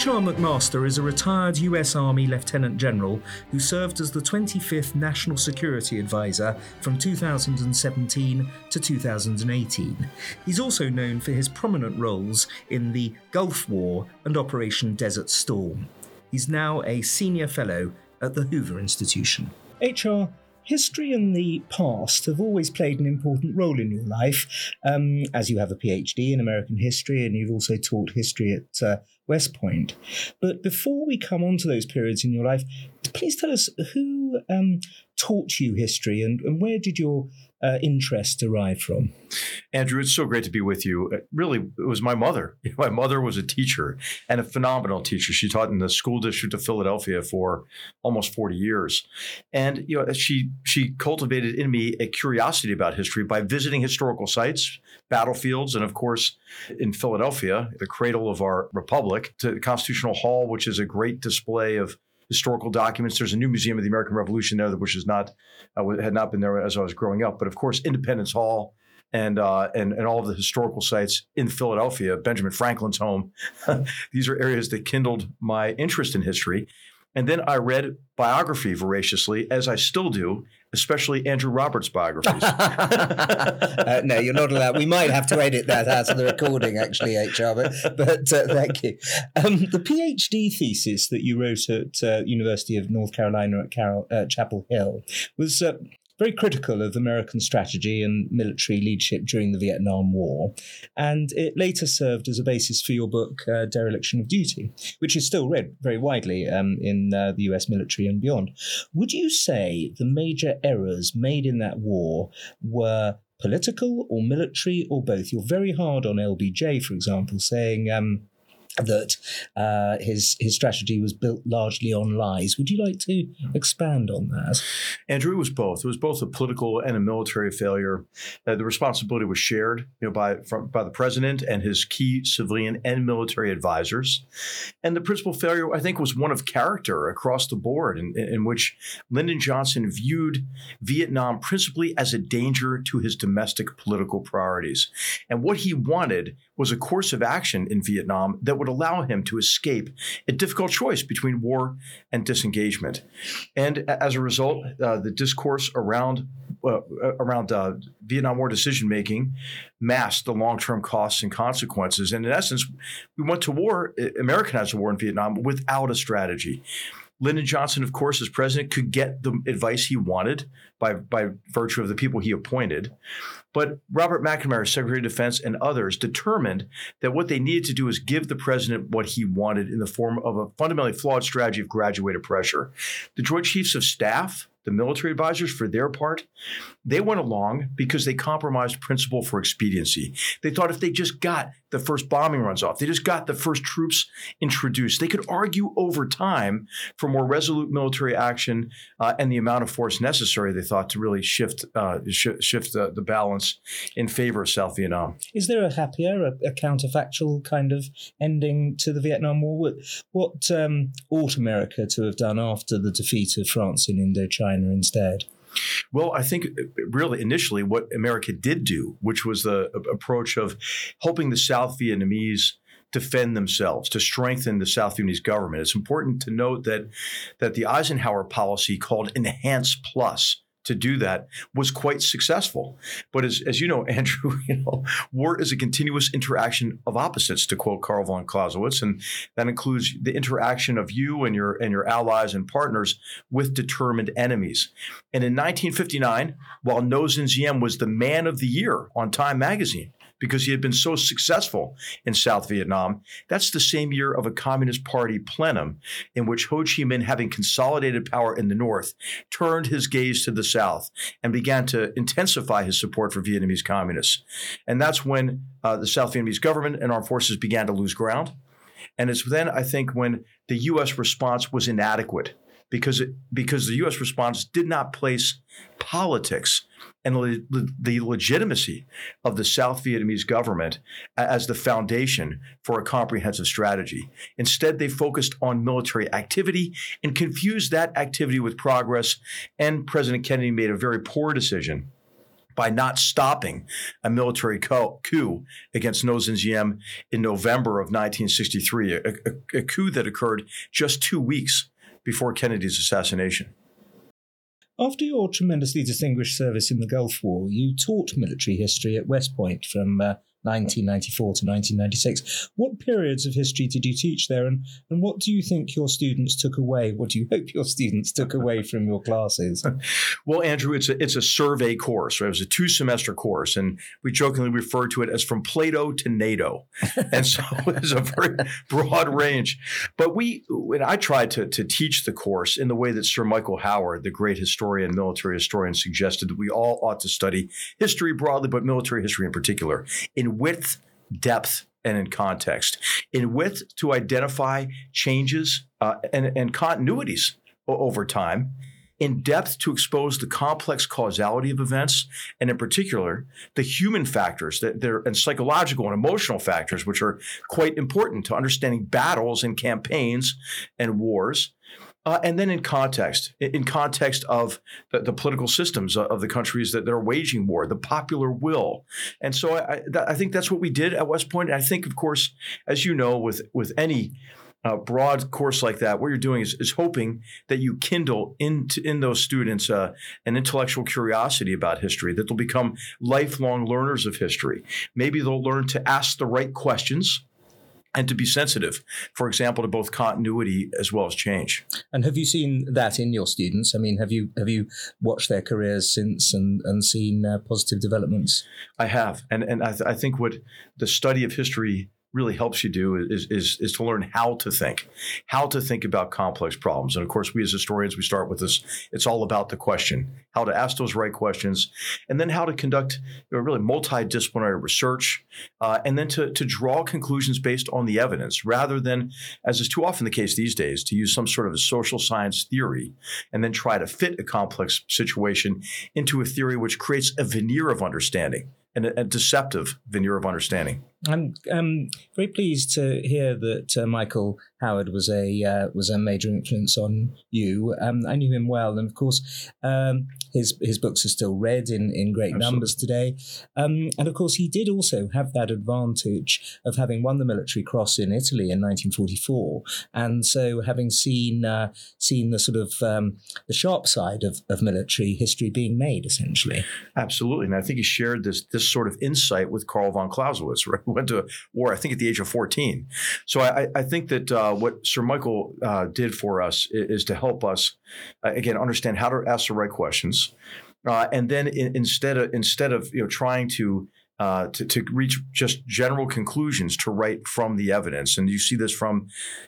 H.R. McMaster is a retired US Army Lieutenant General who served as the 25th National Security Advisor from 2017 to 2018. He's also known for his prominent roles in the Gulf War and Operation Desert Storm. He's now a Senior Fellow at the Hoover Institution. HR, history and the past have always played an important role in your life, um, as you have a PhD in American history and you've also taught history at uh, West Point. But before we come on to those periods in your life, please tell us who um, taught you history and, and where did your uh, interest derived from? Andrew, it's so great to be with you. Really, it was my mother. My mother was a teacher and a phenomenal teacher. She taught in the school district of Philadelphia for almost 40 years. And you know, she she cultivated in me a curiosity about history by visiting historical sites, battlefields, and of course, in Philadelphia, the cradle of our republic, to the Constitutional Hall, which is a great display of historical documents. There's a new museum of the American Revolution there, which is not uh, had not been there as I was growing up. But of course, Independence Hall and uh, and and all of the historical sites in Philadelphia, Benjamin Franklin's home. These are areas that kindled my interest in history. And then I read biography voraciously, as I still do, especially Andrew Roberts' biographies. uh, no, you're not allowed. We might have to edit that out of the recording, actually, HR. But, but uh, thank you. Um, the PhD thesis that you wrote at uh, University of North Carolina at Carol, uh, Chapel Hill was uh, very critical of American strategy and military leadership during the Vietnam War. And it later served as a basis for your book, uh, Dereliction of Duty, which is still read very widely um, in uh, the US military and beyond. Would you say the major errors made in that war were political or military or both? You're very hard on LBJ, for example, saying. Um, that uh, his his strategy was built largely on lies. Would you like to expand on that? Andrew, was both. It was both a political and a military failure. Uh, the responsibility was shared, you know, by from, by the president and his key civilian and military advisors. And the principal failure, I think, was one of character across the board, in, in which Lyndon Johnson viewed Vietnam principally as a danger to his domestic political priorities. And what he wanted was a course of action in Vietnam that would allow him to escape a difficult choice between war and disengagement. And as a result, uh, the discourse around uh, around uh, Vietnam War decision making masked the long term costs and consequences. And in essence, we went to war, Americanized the war in Vietnam without a strategy. Lyndon Johnson, of course, as president, could get the advice he wanted by, by virtue of the people he appointed. But Robert McNamara, Secretary of Defense, and others determined that what they needed to do is give the president what he wanted in the form of a fundamentally flawed strategy of graduated pressure. The Joint Chiefs of Staff the military advisors, for their part, they went along because they compromised principle for expediency. They thought if they just got the first bombing runs off, they just got the first troops introduced, they could argue over time for more resolute military action uh, and the amount of force necessary. They thought to really shift uh, sh- shift the, the, balance in favor of South Vietnam. Is there a happier, a, a counterfactual kind of ending to the Vietnam War? What, what um, ought America to have done after the defeat of France in Indochina? China instead? Well, I think really initially what America did do, which was the approach of helping the South Vietnamese defend themselves, to strengthen the South Vietnamese government. It's important to note that that the Eisenhower policy called Enhance Plus to do that was quite successful. But as, as you know, Andrew, you know, war is a continuous interaction of opposites, to quote Karl von Clausewitz, and that includes the interaction of you and your and your allies and partners with determined enemies. And in 1959, while Dinh Diem was the man of the year on Time magazine, because he had been so successful in South Vietnam. That's the same year of a Communist Party plenum in which Ho Chi Minh, having consolidated power in the North, turned his gaze to the South and began to intensify his support for Vietnamese communists. And that's when uh, the South Vietnamese government and armed forces began to lose ground. And it's then, I think, when the U.S. response was inadequate because it, because the U.S. response did not place politics and le- the legitimacy of the South Vietnamese government as the foundation for a comprehensive strategy. Instead, they focused on military activity and confused that activity with progress. And President Kennedy made a very poor decision by not stopping a military coup against Nozin in November of 1963, a, a, a coup that occurred just two weeks before Kennedy's assassination. After your tremendously distinguished service in the Gulf War, you taught military history at West Point from uh, 1994 to 1996. What periods of history did you teach there, and, and what do you think your students took away? What do you hope your students took away from your classes? well, Andrew, it's a, it's a survey course. Right? It was a two semester course, and we jokingly refer to it as from Plato to NATO. and so it's a very broad range. But we, when I tried to, to teach the course in the way that Sir Michael Howard, the great historian, military historian, suggested that we all ought to study history broadly, but military history in particular, in width, depth, and in context. In width, to identify changes uh, and, and continuities over time. In depth, to expose the complex causality of events, and in particular, the human factors that there and psychological and emotional factors, which are quite important to understanding battles and campaigns and wars. Uh, and then in context, in context of the, the, political systems of the countries that, are waging war, the popular will, and so I, I think that's what we did at West Point. And I think, of course, as you know, with with any uh, broad course like that, what you're doing is, is hoping that you kindle into in those students uh, an intellectual curiosity about history, that they'll become lifelong learners of history. Maybe they'll learn to ask the right questions and to be sensitive, for example, to both continuity as well as change. And have you seen that in your students? I mean, have you have you watched their careers since and and seen uh, positive developments? I have, and and I, th- I think what the study of history really helps you do is, is, is to learn how to think, how to think about complex problems. And of course, we as historians, we start with this. It's all about the question, how to ask those right questions, and then how to conduct you know, really multidisciplinary research, uh, and then to, to draw conclusions based on the evidence rather than, as is too often the case these days, to use some sort of a social science theory and then try to fit a complex situation into a theory which creates a veneer of understanding and a, a deceptive veneer of understanding. I'm um, very pleased to hear that uh, Michael Howard was a uh, was a major influence on you. Um, I knew him well, and of course, um, his his books are still read in, in great Absolutely. numbers today. Um, and of course, he did also have that advantage of having won the Military Cross in Italy in 1944, and so having seen uh, seen the sort of um, the sharp side of, of military history being made, essentially. Absolutely, and I think he shared this this sort of insight with Karl von Clausewitz. Right? went to war, I think, at the age of 14. So I, I think that uh, what Sir Michael uh, did for us is, is to help us, uh, again, understand how to ask the right questions. Uh, and then in, instead of instead of you know trying to uh, to, to, reach just general conclusions to write from the evidence. And you see this from,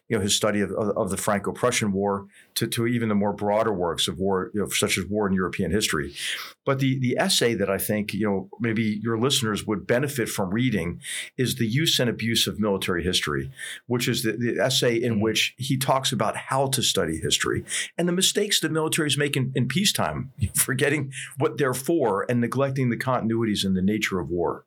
you know, his study of, of, of the Franco-Prussian War to, to, even the more broader works of war, you know, such as war in European history. But the the essay that I think you know maybe your listeners would benefit from reading is the use and abuse of military history, which is the, the essay in mm-hmm. which he talks about how to study history and the mistakes that militaries make in, in peacetime, forgetting what they're for and neglecting the continuities and the nature of war.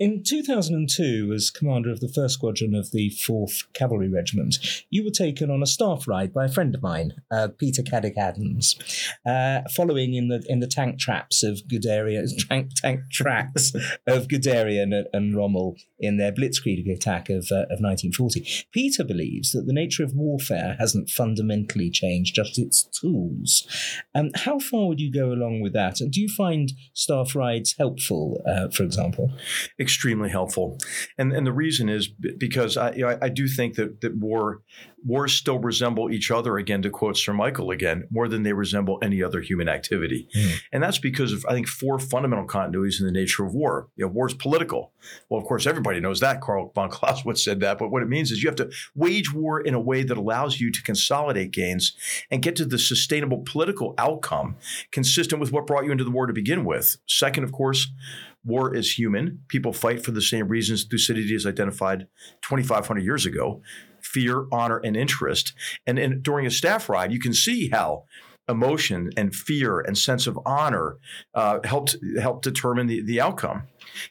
In 2002, as commander of the 1st Squadron of the 4th Cavalry Regiment, you were taken on a staff ride by a friend of mine, uh, Peter Caddick Adams, uh, following in the in the tank traps of Guderian, tank, tank tracks of Guderian and, and, Rommel in their blitzkrieg attack of, uh, of 1940. Peter believes that the nature of warfare hasn't fundamentally changed, just its tools. Um, how far would you go along with that? And do you find staff rides helpful, uh, for example? Extremely helpful. And and the reason is because I you know, I, I, do think that that war wars still resemble each other again to quote Sir Michael again more than they resemble any other human activity. Mm. And that's because of I think four fundamental continuities in the nature of war. You know, war is political. Well, of course everybody knows that Karl von Clausewitz said that, but what it means is you have to wage war in a way that allows you to consolidate gains and get to the sustainable political outcome consistent with what brought you into the war to begin with. Second, of course, War is human. People fight for the same reasons Thucydides identified 2,500 years ago fear, honor, and interest. And, and during a staff ride, you can see how emotion and fear and sense of honor uh, helped help determine the, the outcome.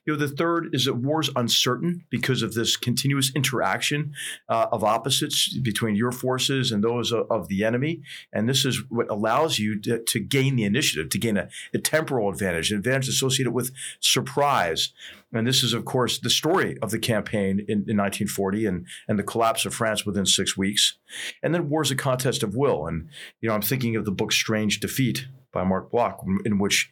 You know, the third is that war is uncertain because of this continuous interaction uh, of opposites between your forces and those of, of, the enemy. And this is what allows you to, to gain the initiative, to gain a, a temporal advantage, an advantage associated with surprise. And this is, of course, the story of the campaign in, in 1940 and, and the collapse of France within six weeks. And then war is a contest of will. And, you know, I'm thinking of the book Strange Defeat by Marc Bloch, in which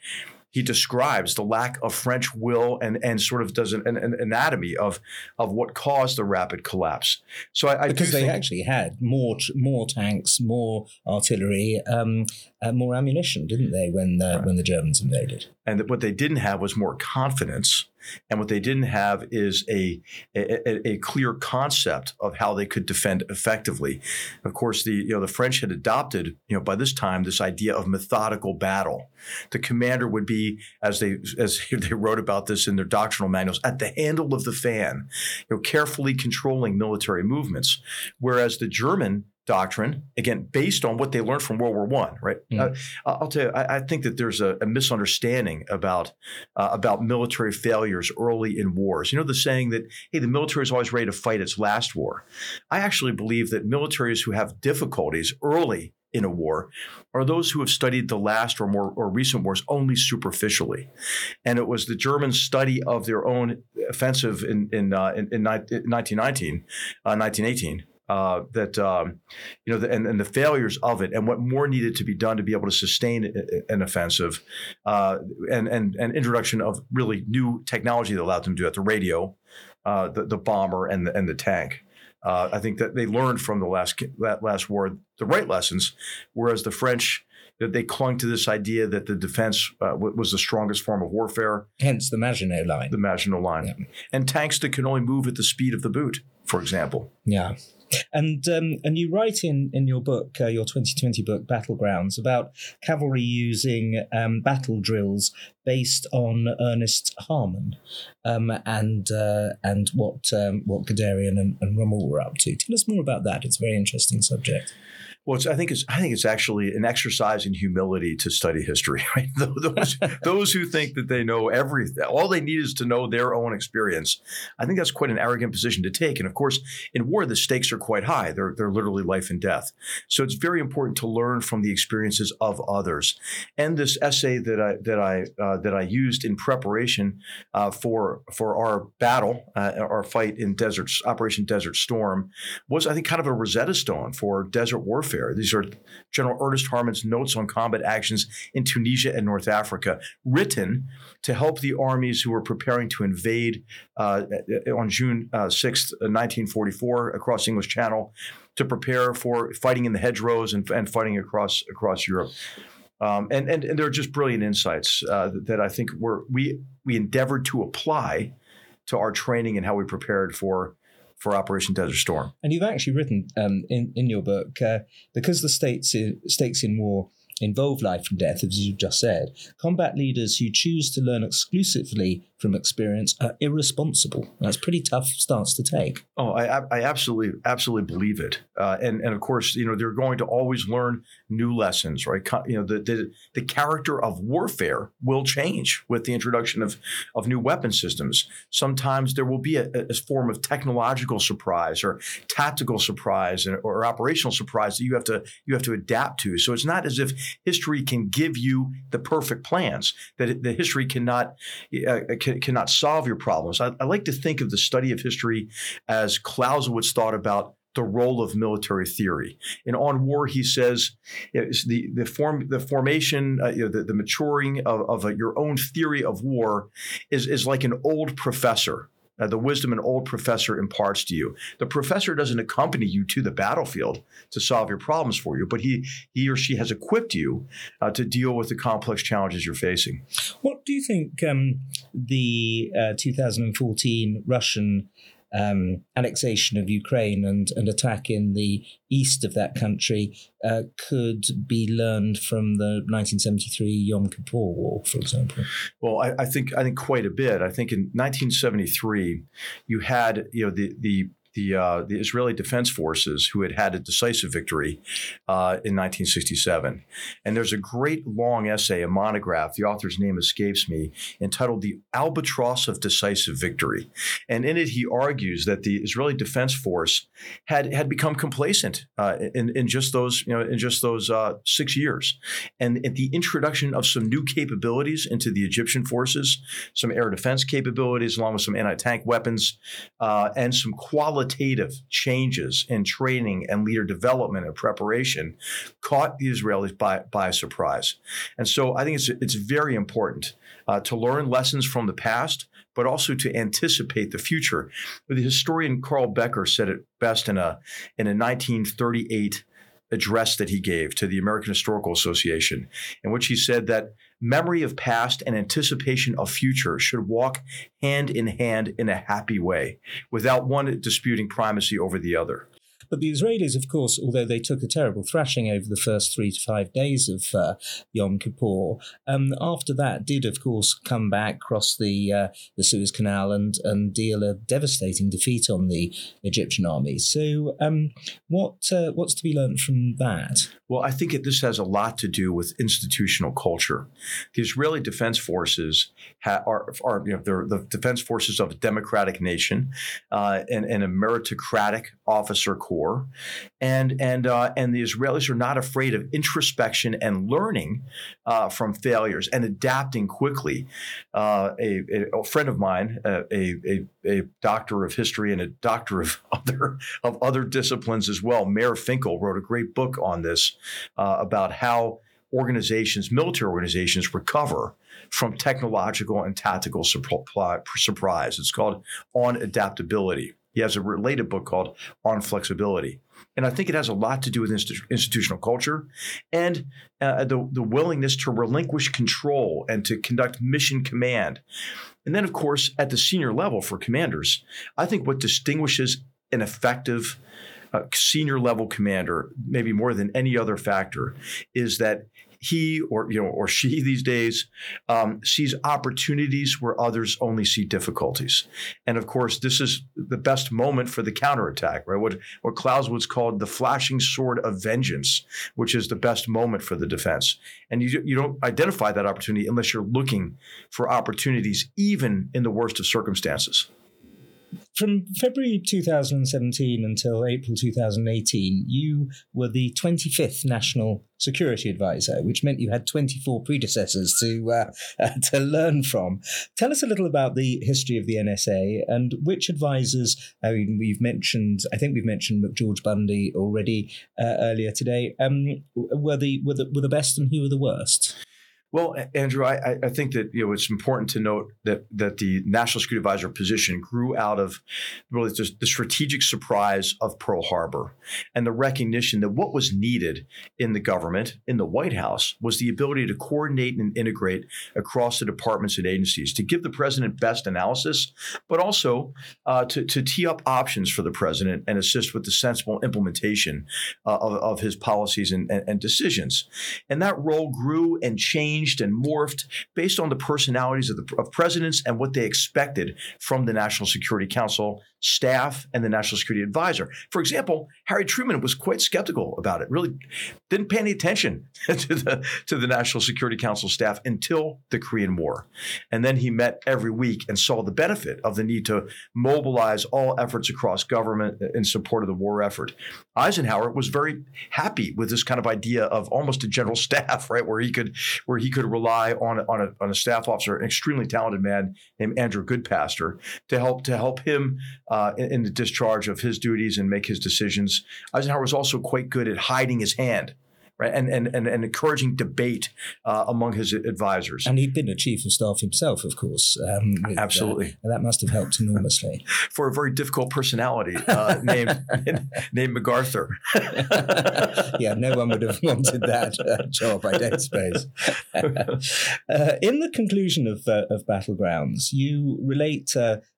he describes the lack of French will and and sort of does an, an, an anatomy of of what caused the rapid collapse. So I, I because they actually had more more tanks, more artillery, um, uh, more ammunition, didn't they? When uh, right. when the Germans invaded, and what they didn't have was more confidence and what they didn't have is a, a, a, clear concept of how they could defend effectively. Of course, the you know the French had adopted you know by this time this idea of methodical battle. The commander would be, as they as they wrote about this in their doctrinal manuals, at the handle of the fan, you know, carefully controlling military movements. Whereas the German doctrine, again, based on what they learned from World War One, right? Mm. Uh, I'll tell you, I, I think that there's a, a misunderstanding about uh, about military failures early in wars. You know, the saying that hey, the military is always ready to fight its last war. I actually believe that militaries who have difficulties early in a war are those who have studied the last or more or recent wars only superficially, and it was the Germans' study of their own offensive in in uh, in, in, 1919, 1918 uh, that um, you know, the, and, and the failures of it, and what more needed to be done to be able to sustain an offensive, uh, and and and introduction of really new technology that allowed them to do that, the radio, uh, the the bomber, and the and the tank. Uh, I think that they learned from the last that last war the right lessons, whereas the French that they clung to this idea that the defense uh, was the strongest form of warfare. Hence the Maginot Line. The Maginot Line. Yeah. And tanks that can only move at the speed of the boot, for example. Yeah. And um, and you write in in your book, uh, your 2020 book, Battlegrounds, about cavalry using um, battle drills based on Ernest Harmon um, and uh, and what um, what Guderian and, and Rommel were up to. Tell us more about that. It's a very interesting subject. Well, I think it's I think it's actually an exercise in humility to study history. Right? Those those who think that they know everything, all they need is to know their own experience. I think that's quite an arrogant position to take. And of course, in war, the stakes are quite high. They're they're literally life and death. So it's very important to learn from the experiences of others. And this essay that I that I uh, that I used in preparation uh, for for our battle, uh, our fight in Desert Operation Desert Storm, was I think kind of a Rosetta Stone for desert warfare warfare. These are General Ernest Harmon's notes on combat actions in Tunisia and North Africa, written to help the armies who were preparing to invade uh, on June uh, 6th, 1944, uh, across English Channel, to prepare for fighting in the hedgerows and, and fighting across across Europe. Um, and, and, and they're just brilliant insights uh, that I think we're, we we endeavored to apply to our training and how we prepared for for Operation Desert Storm. And you've actually written um, in in your book uh, because the states in, stakes in war involve life and death, as you've just said. Combat leaders who choose to learn exclusively from experience are irresponsible. That's pretty tough stance to take. Oh, I, I absolutely, absolutely believe it. Uh, and and of course, you know, they're going to always learn new lessons, right? You know, the the, the character of warfare will change with the introduction of of new weapon systems. Sometimes there will be a, a form of technological surprise or tactical surprise or, or operational surprise that you have to you have to adapt to. So it's not as if history can give you the perfect plans. That the history cannot. Uh, can, cannot solve your problems. I, I, like to think of the study of history as Clausewitz thought about the role of military theory. And on war, he says the the form the formation, uh, you know, the, the maturing of, of a, your own theory of war is is like an old professor uh, the wisdom an old professor imparts to you. The professor doesn't accompany you to the battlefield to solve your problems for you, but he he or she has equipped you uh, to deal with the complex challenges you're facing. What do you think um, the uh, 2014 Russian um, annexation of Ukraine and, an attack in the east of that country uh, could be learned from the 1973 Yom Kippur War, for example? Well, I, I, think I think quite a bit. I think in 1973, you had you know the the the uh, the Israeli Defense Forces, who had had a decisive victory uh, in 1967. And there's a great long essay, a monograph. The author's name escapes me, entitled "The Albatross of Decisive Victory." And in it, he argues that the Israeli Defense Force had had become complacent uh, in in just those you know in just those uh, six years, and at the introduction of some new capabilities into the Egyptian forces, some air defense capabilities, along with some anti-tank weapons, uh, and some quality qualitative changes in training and leader development and preparation caught the Israelis by, by surprise. And so I think it's, it's very important uh, to learn lessons from the past, but also to anticipate the future. The historian Carl Becker said it best in a, in a 1938 address that he gave to the American Historical Association, in which he said that memory of past and anticipation of future should walk hand in hand in a happy way, without one disputing primacy over the other. But the Israelis, of course, although they took a terrible thrashing over the first three to five days of uh, Yom Kippur, um, after that did, of course, come back, cross the uh, the Suez Canal, and and deal a devastating defeat on the Egyptian army. So, um, what uh, what's to be learned from that? Well, I think it, this has a lot to do with institutional culture. The Israeli Defense Forces ha, are, are you know, the defense forces of a democratic nation uh, and, and a meritocratic officer corps, and and uh, and the Israelis are not afraid of introspection and learning uh, from failures and adapting quickly. Uh, a, a, friend of mine, uh, a, a, a doctor of history and a doctor of other of other disciplines as well, Meir Finkel, wrote a great book on this uh, about how organizations, military organizations, recover from technological and tactical surprise. It's called On Adaptability. He has a related book called On Flexibility. And I think it has a lot to do with institutional culture and uh, the, the willingness to relinquish control and to conduct mission command. And then, of course, at the senior level for commanders, I think what distinguishes an effective uh, senior level commander, maybe more than any other factor, is that he or you know or she these days um, sees opportunities where others only see difficulties. And of course, this is the best moment for the counterattack, right? What what Clausewitz called the flashing sword of vengeance, which is the best moment for the defense. And you you don't identify that opportunity unless you're looking for opportunities, even in the worst of circumstances. From February 2017 until April 2018, you were the 25th National Security Advisor, which meant you had 24 predecessors to uh, uh, to learn from. Tell us a little about the history of the NSA and which advisors. I mean, we've mentioned. I think we've mentioned McGeorge Bundy already uh, earlier today. Um, were the were the were the best and who were the worst? Well, Andrew, I, I, think that you know it's important to note that that the national security advisor position grew out of really just the strategic surprise of Pearl Harbor and the recognition that what was needed in the government, in the White House, was the ability to coordinate and integrate across the departments and agencies to give the president best analysis, but also uh, to, to tee up options for the president and assist with the sensible implementation uh, of, of his policies and, and, and decisions. And that role grew and changed changed and morphed based on the personalities of the of presidents and what they expected from the National Security Council staff and the National Security Advisor. For example, Harry Truman was quite skeptical about it, really didn't pay any attention to the, to the National Security Council staff until the Korean War. And then he met every week and saw the benefit of the need to mobilize all efforts across government uh, in support of the war effort. Eisenhower was very happy with this kind of idea of almost a general staff, right, where he could where he could rely on, on, a, on a staff officer, an extremely talented man named Andrew Goodpaster, to help to help him uh, in, in the discharge of his duties and make his decisions. Eisenhower was also quite good at hiding his hand right? And and and, and encouraging debate uh, among his advisors. And he'd been a chief of staff himself, of course. Um, with, uh, Absolutely, uh, and that must have helped enormously for a very difficult personality uh, named named MacArthur. yeah, no one would have wanted that uh, job, I don't suppose. Uh, in the conclusion of of Battlegrounds, you relate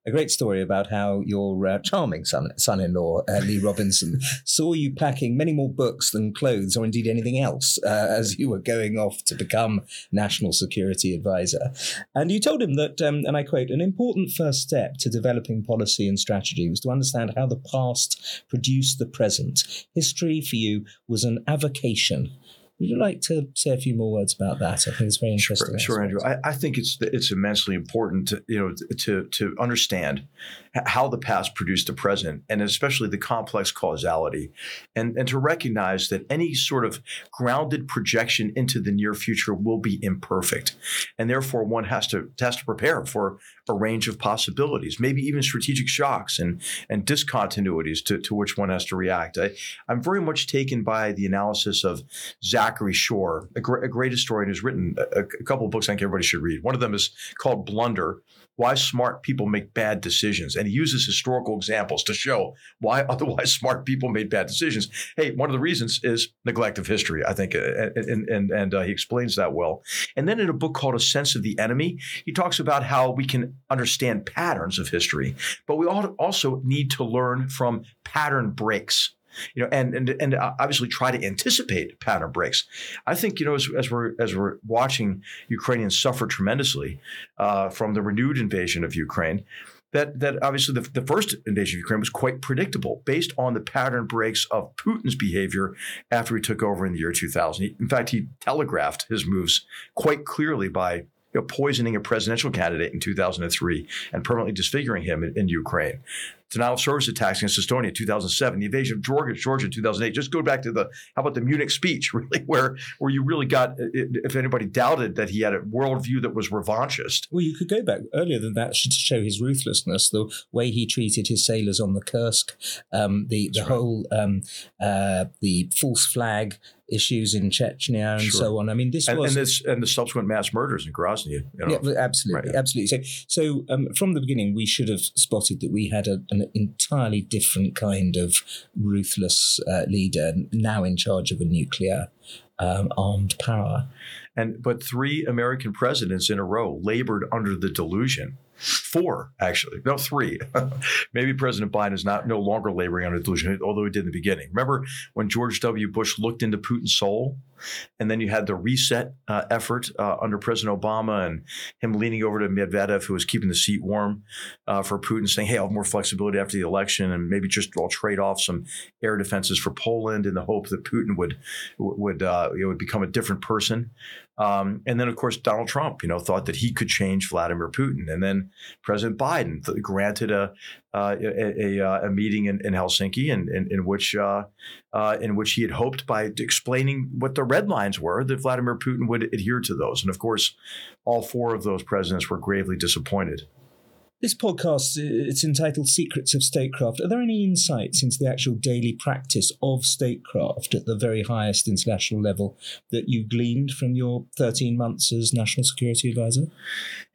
a great story about how your uh, charming son, son-in-law uh, Lee Robinson saw you packing many more books than clothes, or indeed anything else, uh, as you were going off to become national security advisor. And you told him that, um, and I quote, an important first step to developing policy and strategy was to understand how the past produced the present. History for you was an avocation would you like to say a few more words about that? I think it's very interesting. Sure, sure Andrew. I, I, think it's it's immensely important to you know to to understand how the past produced the present, and especially the complex causality, and and to recognize that any sort of grounded projection into the near future will be imperfect, and therefore one has to has to prepare for a range of possibilities, maybe even strategic shocks and and discontinuities to, to which one has to react. I, I'm very much taken by the analysis of Zachary Shore, a, gr- a great historian who's written a, a, couple of books I think everybody should read. One of them is called Blunder Why Smart People Make Bad Decisions. And he uses historical examples to show why otherwise smart people made bad decisions. Hey, one of the reasons is neglect of history, I think, and, and, and uh, he explains that well. And then in a book called A Sense of the Enemy, he talks about how we can understand patterns of history, but we also need to learn from pattern breaks you know, and and and obviously try to anticipate pattern breaks. I think you know as, as we're as we're watching Ukrainians suffer tremendously uh, from the renewed invasion of Ukraine. That, that obviously the, the first invasion of Ukraine was quite predictable based on the pattern breaks of Putin's behavior after he took over in the year 2000. He, in fact, he telegraphed his moves quite clearly by you know, poisoning a presidential candidate in 2003 and permanently disfiguring him in, in Ukraine denial of service attacks against Estonia in 2007, the invasion of Georgia, Georgia in 2008. Just go back to the how about the Munich speech, really, where where you really got if anybody doubted that he had a worldview that was revanchist. Well, you could go back earlier than that to show his ruthlessness, the way he treated his sailors on the Kursk, um, the the whole um, uh, the false flag issues in Chechnya and sure. so on. I mean, this and, was and, this, and the subsequent mass murders in Grozny. You know? Yeah, absolutely, right. absolutely. So, so um, from the beginning, we should have spotted that we had a, an an entirely different kind of ruthless uh, leader now in charge of a nuclear um, armed power. And but three American presidents in a row labored under the delusion Four, actually. No, three. Maybe President Biden is not no longer laboring under delusion, although he did in the beginning. Remember when George W. Bush looked into Putin's soul? And then you had the reset uh, effort uh, under President Obama and him leaning over to Medvedev, who was keeping the seat warm uh, for Putin, saying, hey, I'll have more flexibility after the election and maybe just I'll trade off some air defenses for Poland in the hope that Putin would, would, uh, would become a different person. Um, and then, of course, Donald Trump, you know, thought that he could change Vladimir Putin. And then President Biden th- granted a uh, a, a, uh, a, meeting in, in Helsinki, in, in, in which uh, uh, in which he had hoped by explaining what the red lines were that Vladimir Putin would adhere to those. And of course, all four of those presidents were gravely disappointed. This podcast, uh, it's entitled Secrets of Statecraft. Are there any insights into the actual daily practice of statecraft at the very highest international level that you gleaned from your 13 months as National Security Advisor?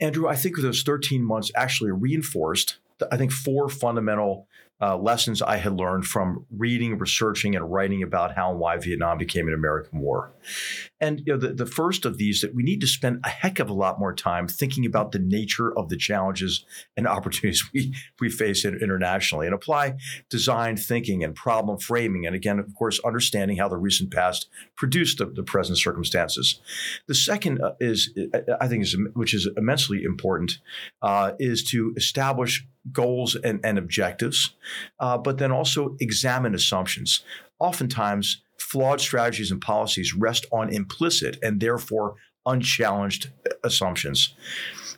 Andrew, I think those 13 months actually reinforced, I think, four fundamental uh, lessons I had learned from reading, researching, and writing about how and why Vietnam became an American war. And you know, the, the first of these that we need to spend a heck of a lot more time thinking about the nature of the challenges and opportunities we, we face internationally and apply design thinking and problem framing. And again, of course, understanding how the recent past produced the, the present circumstances. The second uh, is, I think, is which is immensely important, uh, is to establish goals and, and objectives, uh, but then also examine assumptions. Oftentimes, flawed strategies and policies rest on implicit and therefore unchallenged assumptions.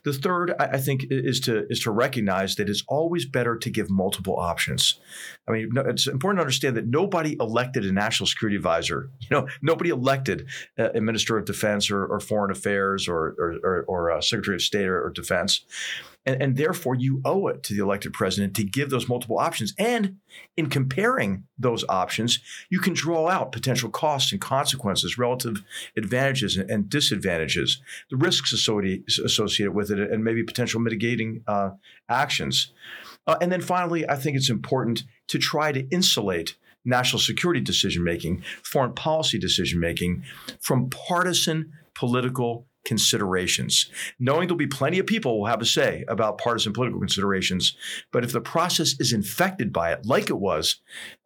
The third, I think, is to is to recognize that it's always better to give multiple options. I mean, it's important to understand that nobody elected a national security advisor. You know, nobody elected a minister of defense or, or foreign affairs or or, or, or secretary of state or, or defense. And, and, therefore, you owe it to the elected president to give those multiple options. And in comparing those options, you can draw out potential costs and consequences, relative advantages and disadvantages, the risks associated with it, and maybe potential mitigating uh, actions. Uh, and then finally, I think it's important to try to insulate national security decision making, foreign policy decision making from partisan political considerations, knowing there'll be plenty of people will have a say about partisan political considerations. But if the process is infected by it, like it was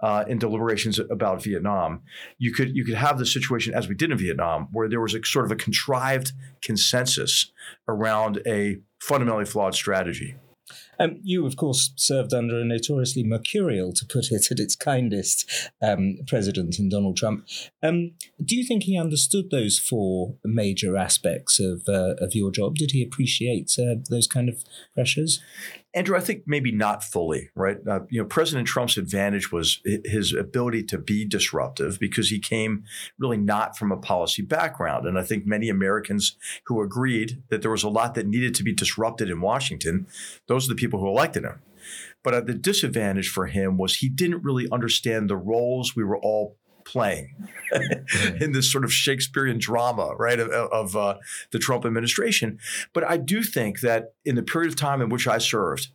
uh, in deliberations about Vietnam, you could you could have the situation as we did in Vietnam, where there was a sort of a contrived consensus around a fundamentally flawed strategy. Um, you, of course, served under a notoriously mercurial, to put it at its kindest, um, president in Donald Trump. Um, do you think he understood those four major aspects of uh, of your job? Did he appreciate uh, those kind of pressures? Andrew, I think maybe not fully, right? Uh, you know, President Trump's advantage was his ability to be disruptive because he came really not from a policy background. And I think many Americans who agreed that there was a lot that needed to be disrupted in Washington, those are the people who elected him. But uh, the disadvantage for him was he didn't really understand the roles we were all playing in this sort of Shakespearean drama, right, of, of uh, the Trump administration. But I do think that in the period of time in which I served,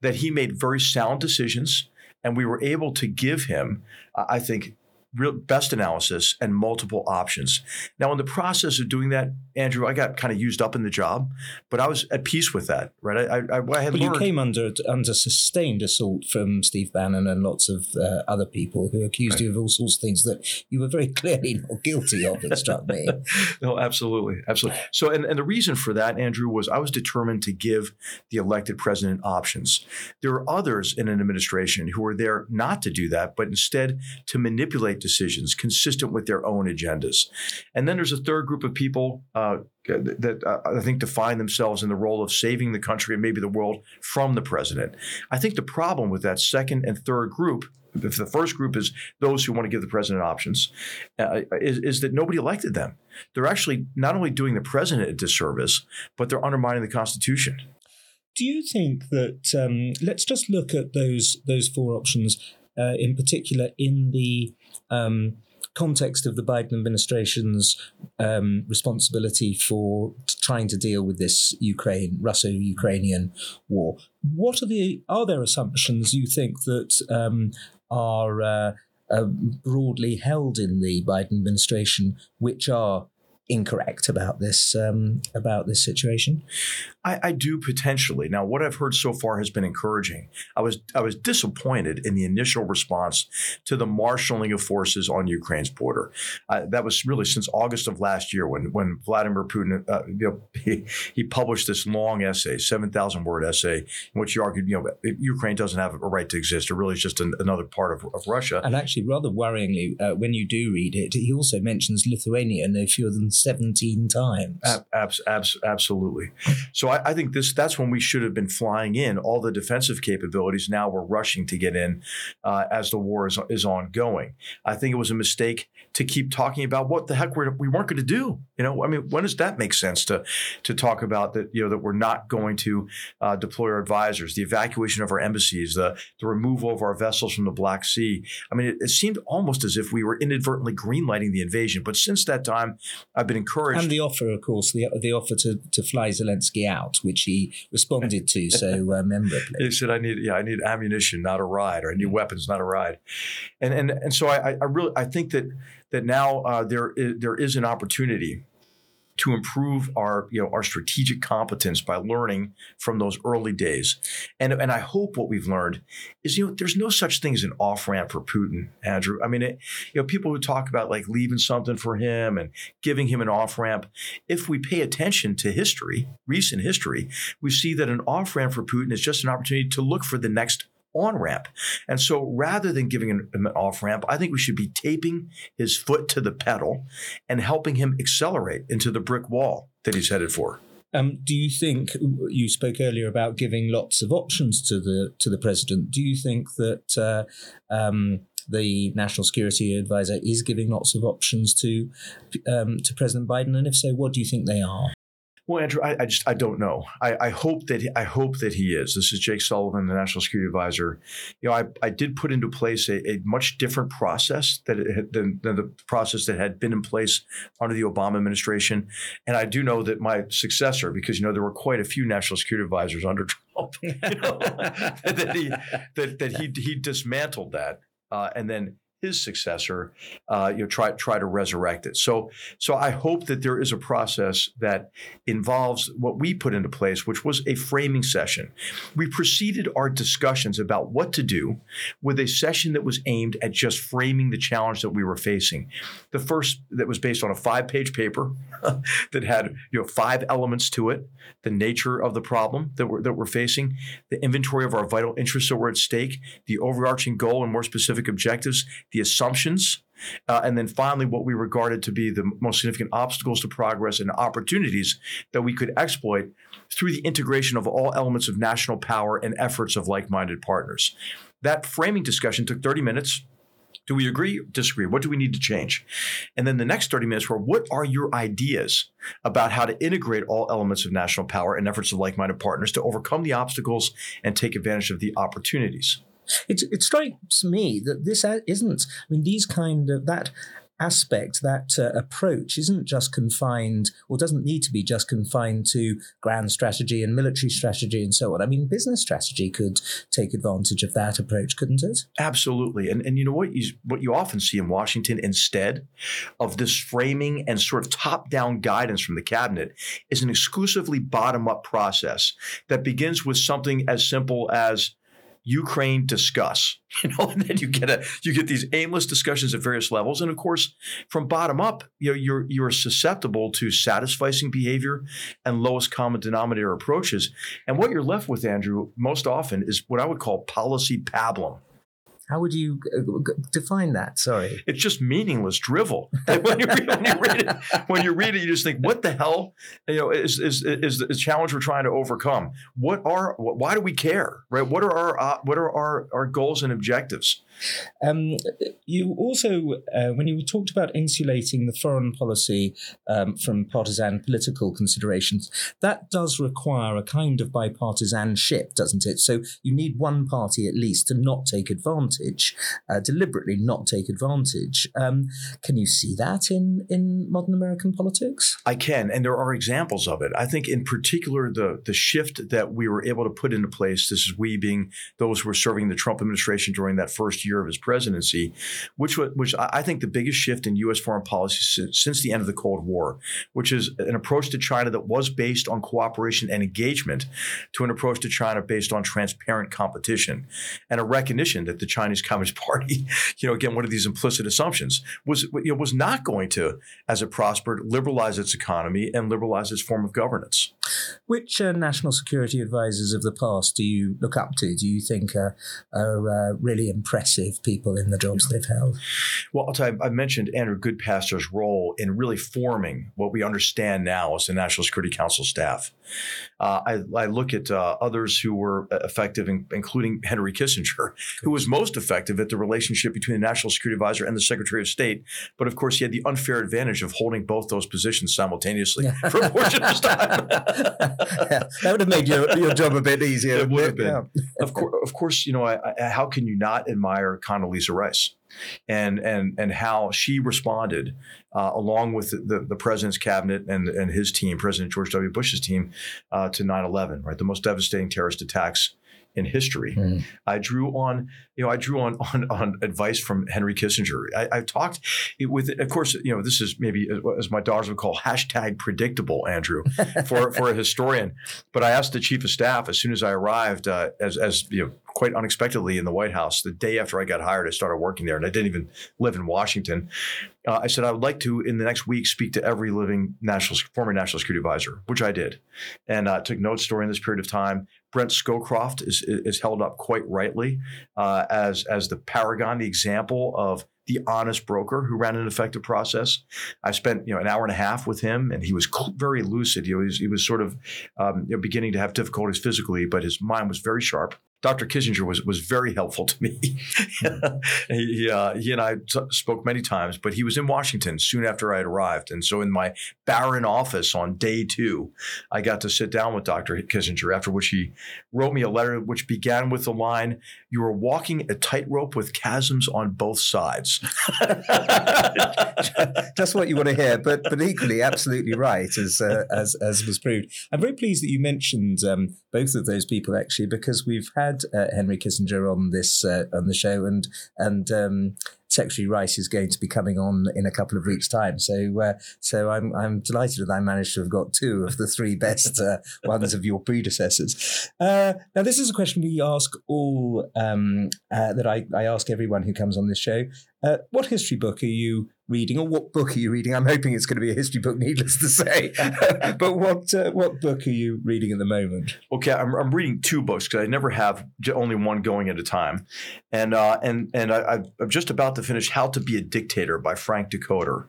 that he made very sound decisions, and we were able to give him, I think, real best analysis and multiple options. Now, in the process of doing that, Andrew, I got kind of used up in the job, but I was at peace with that, right? I, I, I had but learned. you came under under sustained assault from Steve Bannon and lots of uh, other people who accused right. you of all sorts of things that you were very clearly not guilty of. It struck me. no, absolutely, absolutely. So, and, and the reason for that, Andrew, was I was determined to give the elected president options. There are others in an administration who are there not to do that, but instead to manipulate decisions consistent with their own agendas. And then there's a third group of people uh, that uh, I think define themselves in the role of saving the country and maybe the world from the president. I think the problem with that second and third group if the first group is those who want to give the president options, uh, is, is, that nobody elected them. They're actually not only doing the president a disservice, but they're undermining the Constitution. Do you think that um, let's just look at those those four options uh, in particular in the um, context of the Biden administration's um, responsibility for trying to deal with this Ukraine Russo-Ukrainian war. What are the are there assumptions you think that um, are uh, uh, broadly held in the Biden administration, which are incorrect about this um, about this situation? I, I, do potentially. Now, what I've heard so far has been encouraging. I was I was disappointed in the initial response to the marshaling of forces on Ukraine's border. Uh, that was really since August of last year when when Vladimir Putin uh, you know, he, he, published this long essay, seven thousand word essay, in which he argued you know Ukraine doesn't have a right to exist. It really is just an, another part of, of, Russia. And actually, rather worryingly, uh, when you do read it, he also mentions Lithuania no fewer than seventeen times. Ab- ab- absolutely. So I, I, think this that's when we should have been flying in all the defensive capabilities. Now we're rushing to get in uh, as the war is, is ongoing. I think it was a mistake to keep talking about what the heck we're, we weren't going to do. You know, I mean, when does that make sense to to talk about that? You know, that we're not going to uh, deploy our advisors, the evacuation of our embassies, the the removal of our vessels from the Black Sea. I mean, it, it seemed almost as if we were inadvertently greenlighting the invasion. But since that time, I've been encouraged. And the offer, of course, the the offer to to fly Zelensky out which he responded to so uh, memorably. he said, "I need, yeah, I need ammunition, not a ride, or I need weapons, not a ride," and and and so I, I really I think that that now uh, there is, there is an opportunity to improve our you know our strategic competence by learning from those early days. And and I hope what we've learned is you know there's no such thing as an off ramp for Putin, Andrew. I mean, it, you know people who talk about like leaving something for him and giving him an off ramp. If we pay attention to history, recent history, we see that an off ramp for Putin is just an opportunity to look for the next on ramp. And so rather than giving him an off ramp, I think we should be taping his foot to the pedal and helping him accelerate into the brick wall that he's headed for. Um, do you think you spoke earlier about giving lots of options to the to the president? Do you think that uh, um, the national security advisor is giving lots of options to um, to President Biden? And if so, what do you think they are? Well, Andrew, I, I, just I don't know. I, I hope that he, I hope that he is. This is Jake Sullivan, the National Security Advisor. You know, I, I did put into place a, a much different process that had, than, than, the process that had been in place under the Obama administration. And I do know that my successor, because you know there were quite a few national security advisors under Trump, you know, that he that, that he he dismantled that uh, and then his successor, uh, you know, try try to resurrect it. So, so I hope that there is a process that involves what we put into place, which was a framing session. We preceded our discussions about what to do with a session that was aimed at just framing the challenge that we were facing. The first that was based on a five-page paper that had you know five elements to it: the nature of the problem that we're that we're facing, the inventory of our vital interests that were at stake, the overarching goal and more specific objectives the assumptions, uh, and then finally, what we regarded to be the most significant obstacles to progress and opportunities that we could exploit through the integration of all elements of national power and efforts of like minded partners. That framing discussion took 30 minutes. Do we agree? Disagree? What do we need to change? And then the next 30 minutes were what are your ideas about how to integrate all elements of national power and efforts of like minded partners to overcome the obstacles and take advantage of the opportunities? It, it strikes me that this isn't, I mean, these kind of, that aspect, that uh, approach isn't just confined or doesn't need to be just confined to grand strategy and military strategy and so on. I mean, business strategy could take advantage of that approach, couldn't it? Absolutely. And, and you know what you, what you often see in Washington instead of this framing and sort of top down guidance from the cabinet is an exclusively bottom up process that begins with something as simple as Ukraine discuss. You know, and then you mm-hmm. get a you get these aimless discussions at various levels, and of course, from bottom up, you know, you're you're susceptible to satisficing behavior and lowest common denominator approaches. And what you're left with, Andrew, most often is what I would call policy pablum. How would you uh, define that? Sorry, it's just meaningless drivel. when, you read, when, you read, it, when you read it, you just think, "What the hell?" You know, is is is the challenge we're trying to overcome? What are? Why do we care? Right? What are our uh, what are our our goals and objectives? Um, you also, uh, when you talked about insulating the foreign policy um, from partisan political considerations, that does require a kind of bipartisanship, doesn't it? So you need one party at least to not take advantage, uh, deliberately not take advantage. Um, can you see that in, in modern American politics? I can, and there are examples of it. I think, in particular, the the shift that we were able to put into place. This is we being those who were serving the Trump administration during that first year of his presidency, which was, which I think the biggest shift in U.S. foreign policy since, since the end of the Cold War, which is an approach to China that was based on cooperation and engagement, to an approach to China based on transparent competition, and a recognition that the Chinese Communist Party, you know, again, one of these implicit assumptions was you know, was not going to, as it prospered, liberalize its economy and liberalize its form of governance. Which uh, national security advisors of the past do you look up to? Do you think are, are uh, really impressive people in the jobs they've held? Well, I mentioned Andrew Goodpaster's role in really forming what we understand now as the National Security Council staff. Uh, I, I, look at uh, others who were effective, in, including Henry Kissinger, who was most effective at the relationship between the National Security Advisor and the Secretary of State. But of course, he had the unfair advantage of holding both those positions simultaneously for a portion of time. yeah, that would have made your, your job a bit easier. It would have been. Yeah. of, course, of course, you know, I, I, how can you not admire Condoleezza Rice? And and and how she responded uh, along with the, the, president's cabinet and and his team, President George W. Bush's team, uh, to 9/11, right, the most devastating terrorist attacks in history. Mm. I drew on, you know, I drew on on, on advice from Henry Kissinger. I, have talked with, of course, you know, this is maybe as my daughters would call hashtag predictable, Andrew, for for a historian. But I asked the chief of staff as soon as I arrived, uh, as as you know, quite unexpectedly in the White House, the day after I got hired, I started working there, and I didn't even live in Washington. Uh, I said I would like to, in the next week, speak to every living national former national security advisor, which I did, and uh, took notes during this period of time. Brent Scowcroft is is held up quite rightly uh, as as the paragon, the example of the honest broker who ran an effective process. I spent you know an hour and a half with him, and he was cl- very lucid. He was he was sort of um, you know, beginning to have difficulties physically, but his mind was very sharp. Dr. Kissinger was was very helpful to me. he uh, he, and I t- spoke many times, but he was in Washington soon after I had arrived, and so in my barren office on day two, I got to sit down with Dr. Kissinger. After which he wrote me a letter which began with the line, "You are walking a tightrope with chasms on both sides." That's what you want to hear, but but equally absolutely right, as uh, as as was proved. I'm very pleased that you mentioned um, both of those people actually, because we've had had uh, Henry Kissinger on this uh, on the show, and and um, Secretary Rice is going to be coming on in a couple of weeks' time. So, uh, so I'm I'm delighted that I managed to have got two of the three best uh, ones of your predecessors. Uh, now, this is a question we ask all um, uh, that I, I ask everyone who comes on this show. Uh, what history book are you reading, or what book are you reading? I'm hoping it's going to be a history book, needless to say. but what uh, what book are you reading at the moment? Okay, I'm, I'm reading two books because I never have only one going at a time, and uh, and and I, am just about to finish "How to Be a Dictator" by Frank Dikötter,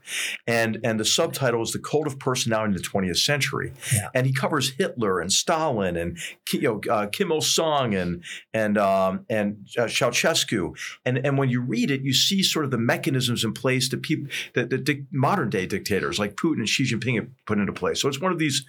and and the subtitle is "The Cult of Personality in the 20th Century," yeah. and he covers Hitler and Stalin and you know uh, Kim Il Sung and and um, and uh, Ceausescu, and and when you read it, you see sort of the mechanisms in place that people that the dic- modern day dictators like Putin and Xi Jinping have put into place. So it's one of these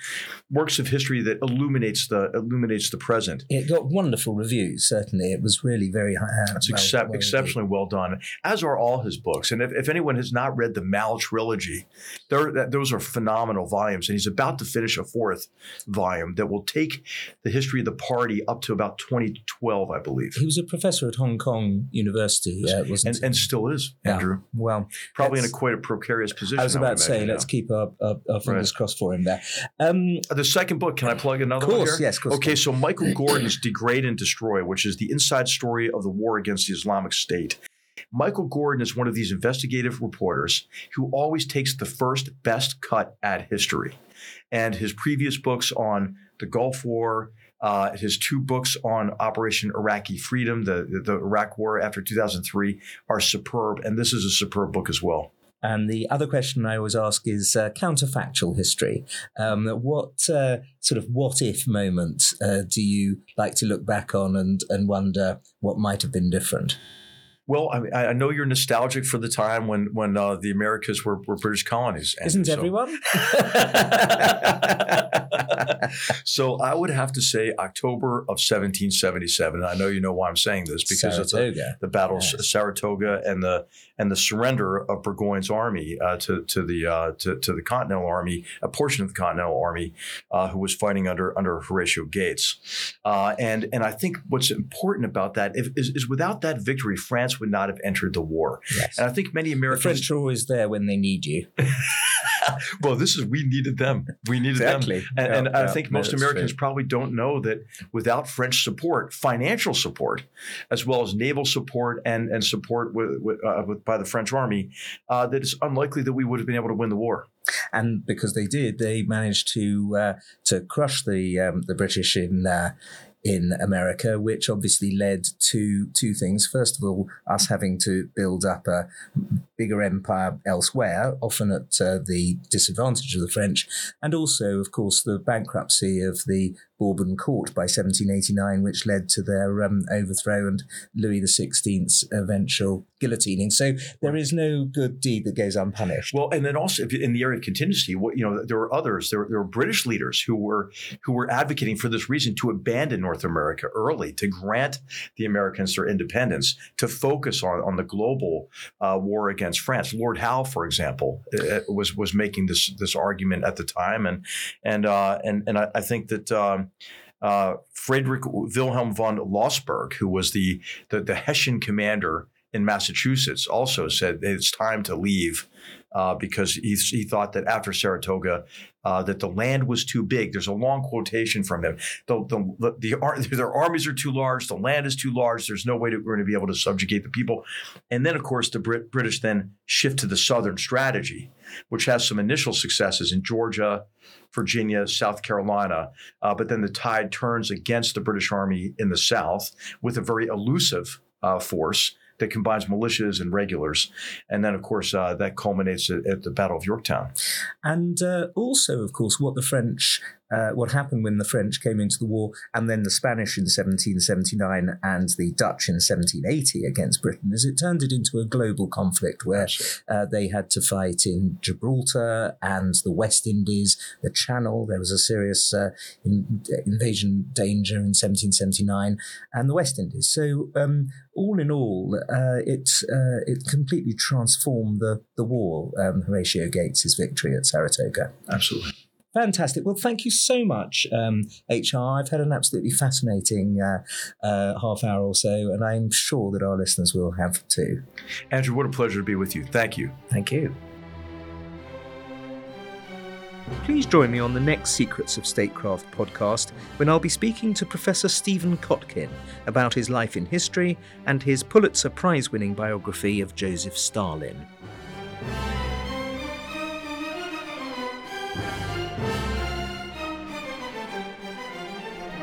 works of history that illuminates the illuminates the present. It got wonderful reviews. Certainly, it was really very high. It's well, well exceptionally well done, as are all his books. And if, if anyone has not read the Mao trilogy, those are phenomenal volumes. And he's about to finish a fourth volume that will take the history of the party up to about 2012, I believe. He was a professor at Hong Kong University, uh, wasn't and, and still is, Andrew. Yeah. Well, probably in a quite a precarious position. I was about to say, let's keep our, our, our fingers right. crossed for him there. Um, the second book, can I plug another course, one here? Yes, course. Okay, so Michael Gordon's Degrade and Destroy, which is the inside story of the war against the Islamic State. Michael Gordon is one of these investigative reporters who always takes the first best cut at history. And his previous books on the Gulf War, uh, his two books on Operation Iraqi Freedom, the, the Iraq War after 2003, are superb. And this is a superb book as well. And the other question I always ask is uh, counterfactual history. Um, what uh, sort of what if moments uh, do you like to look back on and, and wonder what might have been different? Well, I, I, know you're nostalgic for the time when when uh, the Americas were, were British colonies. Isn't so. everyone? so I would have to say October of 1777. I know you know why I'm saying this because Saratoga. it's a, the Battle yes. of Saratoga and the and the surrender of Burgoyne's army uh, to to the uh, to, to, the Continental Army, a portion of the Continental Army, uh, who was fighting under under Horatio Gates. Uh, and and I think what's important about that is, is without that victory, France would not have entered the war. Yes. And I think many Americans. The French are always there when they need you. well, this is we needed them. We needed exactly. them. And, yeah, and yeah, I think most Americans true. probably don't know that without French support, financial support, as well as naval support and and support with, with, uh, with by the French army, uh, that it's unlikely that we would have been able to win the war. And because they did, they managed to uh, to crush the um, the British in uh, in America, which obviously led to two things. First of all, us having to build up a bigger empire elsewhere, often at uh, the disadvantage of the French, and also, of course, the bankruptcy of the Bourbon court by 1789, which led to their um, overthrow and Louis XVI's eventual guillotining. So there is no good deed that goes unpunished. Well, and then also in the area of contingency, you know, there were others. There, there were British leaders who were who were advocating for this reason to abandon North America early, to grant the Americans their independence, to focus on on the global uh, war against France. Lord Howe, for example, uh, uh, was was making this this argument at the time, and and uh, and and I, I think that. Um, uh, Friedrich Wilhelm von Lossberg, who was the, the, the Hessian commander in Massachusetts, also said it's time to leave uh, because he, he thought that after Saratoga, uh, that the land was too big. There's a long quotation from him. The, the, the, the, their armies are too large. The land is too large. There's no way that we're going to be able to subjugate the people. And then, of course, the Brit, British then shift to the Southern strategy, which has some initial successes in Georgia, Virginia, South Carolina. Uh, but then the tide turns against the British Army in the South with a very elusive uh, force that combines militias and regulars. And then, of course, uh, that culminates at, at, the Battle of Yorktown. And uh, also, of course, what the French uh, what happened when the French came into the war, and then the Spanish in 1779 and the Dutch in 1780 against Britain, is it turned it into a global conflict where uh, they had to fight in Gibraltar and the West Indies, the Channel. There was a serious uh, in, invasion danger in 1779, and the West Indies. So, um, all in all, uh, it uh, it completely transformed the the war. Um, Horatio Gates's victory at Saratoga. Absolutely. Fantastic. Well, thank you so much, um, HR. I've had an absolutely fascinating uh, uh, half hour or so, and I'm sure that our listeners will have too. Andrew, what a pleasure to be with you. Thank you. Thank you. Please join me on the next Secrets of Statecraft podcast when I'll be speaking to Professor Stephen Kotkin about his life in history and his Pulitzer Prize winning biography of Joseph Stalin.